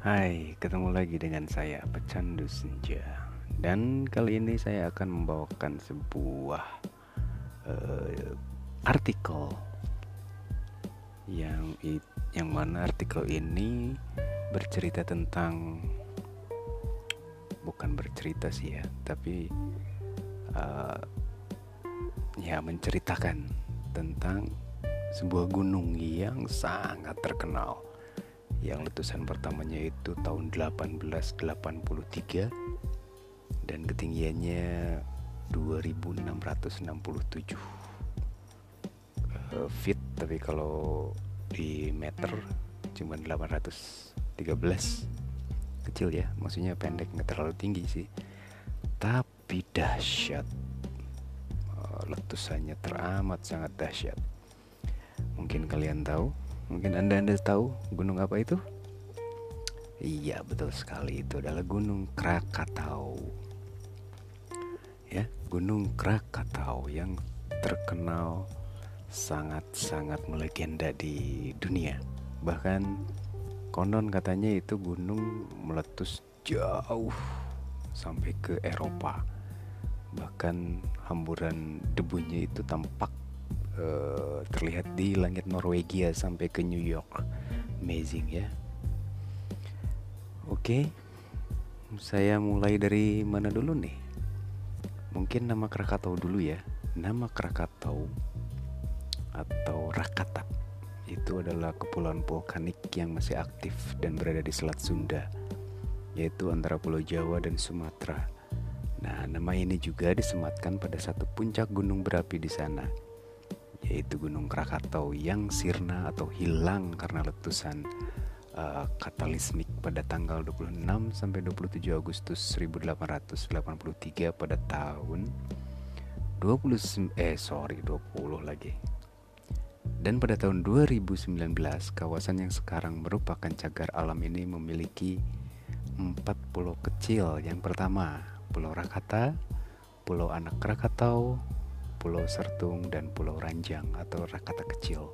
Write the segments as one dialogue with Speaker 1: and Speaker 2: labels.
Speaker 1: Hai, ketemu lagi dengan saya Pecandu Senja. Dan kali ini saya akan membawakan sebuah uh, artikel yang yang mana artikel ini bercerita tentang bukan bercerita sih ya, tapi uh, ya menceritakan tentang sebuah gunung yang sangat terkenal yang letusan pertamanya itu tahun 1883 dan ketinggiannya 2667 uh, feet tapi kalau di meter cuma 813 kecil ya maksudnya pendek nggak terlalu tinggi sih. Tapi dahsyat. Uh, letusannya teramat sangat dahsyat. Mungkin kalian tahu mungkin anda anda tahu gunung apa itu? Iya betul sekali. Itu adalah gunung Krakatau. Ya gunung Krakatau yang terkenal sangat-sangat melegenda di dunia. Bahkan konon katanya itu gunung meletus jauh sampai ke Eropa. Bahkan hamburan debunya itu tampak uh, terlihat di langit Norwegia sampai ke New York amazing ya oke okay. saya mulai dari mana dulu nih mungkin nama Krakatau dulu ya nama Krakatau atau Rakata itu adalah kepulauan vulkanik yang masih aktif dan berada di Selat Sunda, yaitu antara Pulau Jawa dan Sumatera. Nah, nama ini juga disematkan pada satu puncak gunung berapi di sana, yaitu Gunung Krakatau yang sirna atau hilang karena letusan uh, katalismik pada tanggal 26 sampai 27 Agustus 1883 pada tahun 20 eh sorry 20 lagi dan pada tahun 2019, kawasan yang sekarang merupakan cagar alam ini memiliki empat pulau kecil. Yang pertama, Pulau Rakata, Pulau Anak Krakatau, Pulau Sertung, dan Pulau Ranjang atau Rakata Kecil.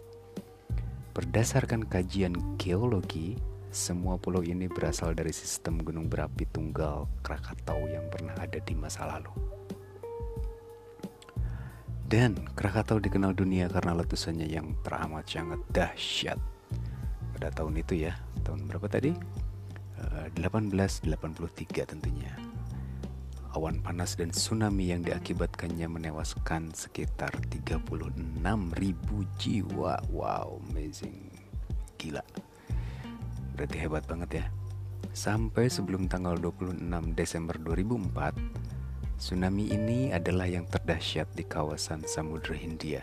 Speaker 1: Berdasarkan kajian geologi, semua pulau ini berasal dari sistem gunung berapi tunggal Krakatau yang pernah ada di masa lalu. Dan Krakatau dikenal dunia karena letusannya yang teramat sangat dahsyat. Pada tahun itu ya, tahun berapa tadi? Uh, eh, 1883 tentunya. Awan panas dan tsunami yang diakibatkannya menewaskan sekitar 36 ribu jiwa. Wow, amazing. Gila. Berarti hebat banget ya. Sampai sebelum tanggal 26 Desember 2004, Tsunami ini adalah yang terdahsyat di kawasan Samudra Hindia.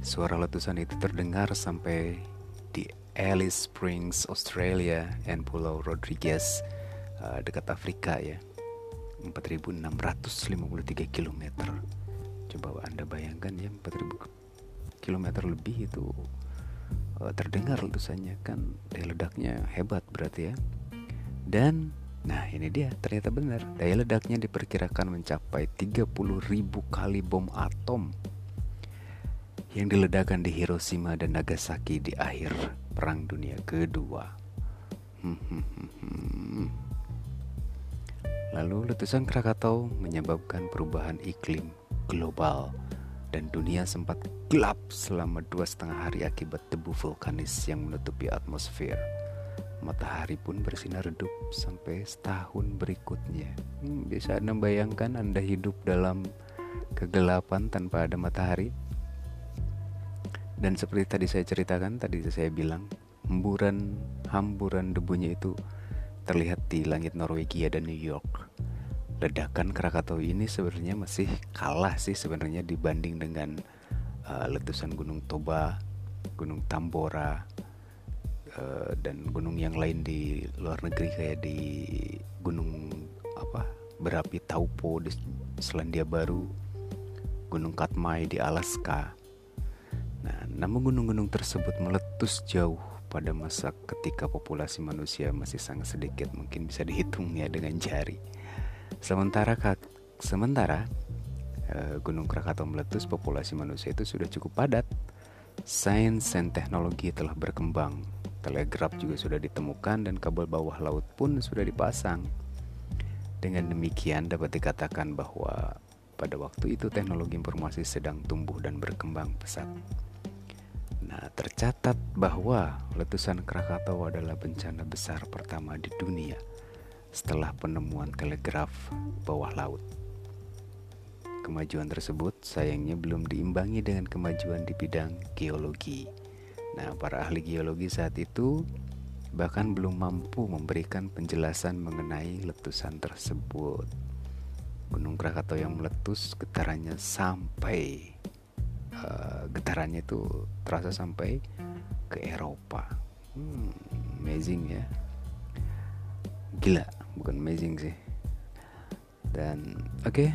Speaker 1: Suara letusan itu terdengar sampai di Alice Springs, Australia, dan Pulau Rodriguez uh, dekat Afrika ya. 4653 km. Coba Anda bayangkan ya 4000 km lebih itu uh, terdengar letusannya kan daya ledaknya hebat berarti ya. Dan Nah ini dia ternyata benar Daya ledaknya diperkirakan mencapai 30 ribu kali bom atom Yang diledakkan di Hiroshima dan Nagasaki di akhir Perang Dunia Kedua Lalu letusan Krakatau menyebabkan perubahan iklim global dan dunia sempat gelap selama dua setengah hari akibat debu vulkanis yang menutupi atmosfer matahari pun bersinar redup sampai setahun berikutnya. Hmm, bisa Anda bayangkan Anda hidup dalam kegelapan tanpa ada matahari? Dan seperti tadi saya ceritakan, tadi saya bilang, hamburan hamburan debunya itu terlihat di langit Norwegia dan New York. Ledakan Krakatau ini sebenarnya masih kalah sih sebenarnya dibanding dengan uh, letusan Gunung Toba, Gunung Tambora, Eh, dan gunung yang lain di luar negeri kayak di gunung apa berapi Taupo di Selandia Baru, Gunung Katmai di Alaska. Nah, namun gunung-gunung tersebut meletus jauh pada masa ketika populasi manusia masih sangat sedikit, mungkin bisa dihitung ya dengan jari. Sementara sementara uh, Gunung Krakatau meletus, populasi manusia itu sudah cukup padat. Sains dan teknologi telah berkembang telegraf juga sudah ditemukan dan kabel bawah laut pun sudah dipasang. Dengan demikian dapat dikatakan bahwa pada waktu itu teknologi informasi sedang tumbuh dan berkembang pesat. Nah, tercatat bahwa letusan Krakatau adalah bencana besar pertama di dunia setelah penemuan telegraf bawah laut. Kemajuan tersebut sayangnya belum diimbangi dengan kemajuan di bidang geologi. Nah, para ahli geologi saat itu bahkan belum mampu memberikan penjelasan mengenai letusan tersebut. Gunung Krakatau yang meletus getarannya sampai uh, getarannya itu terasa sampai ke Eropa. Hmm, amazing ya. Gila, bukan amazing sih. Dan oke, okay,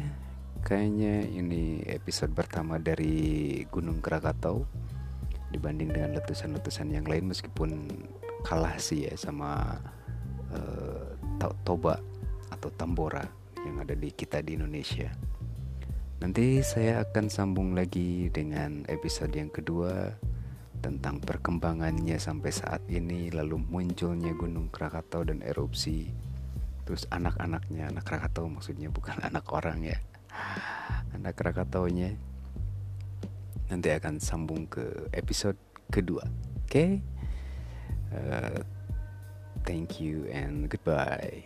Speaker 1: Kayaknya ini episode pertama dari Gunung Krakatau dibanding dengan letusan-letusan yang lain meskipun kalah sih ya sama uh, Toba atau Tambora yang ada di kita di Indonesia. Nanti saya akan sambung lagi dengan episode yang kedua tentang perkembangannya sampai saat ini lalu munculnya Gunung Krakatau dan erupsi. Terus anak-anaknya anak Krakatau maksudnya bukan anak orang ya. Anak Krakataunya. Nanti akan sambung ke episode kedua. Oke? Okay? uh, thank you and goodbye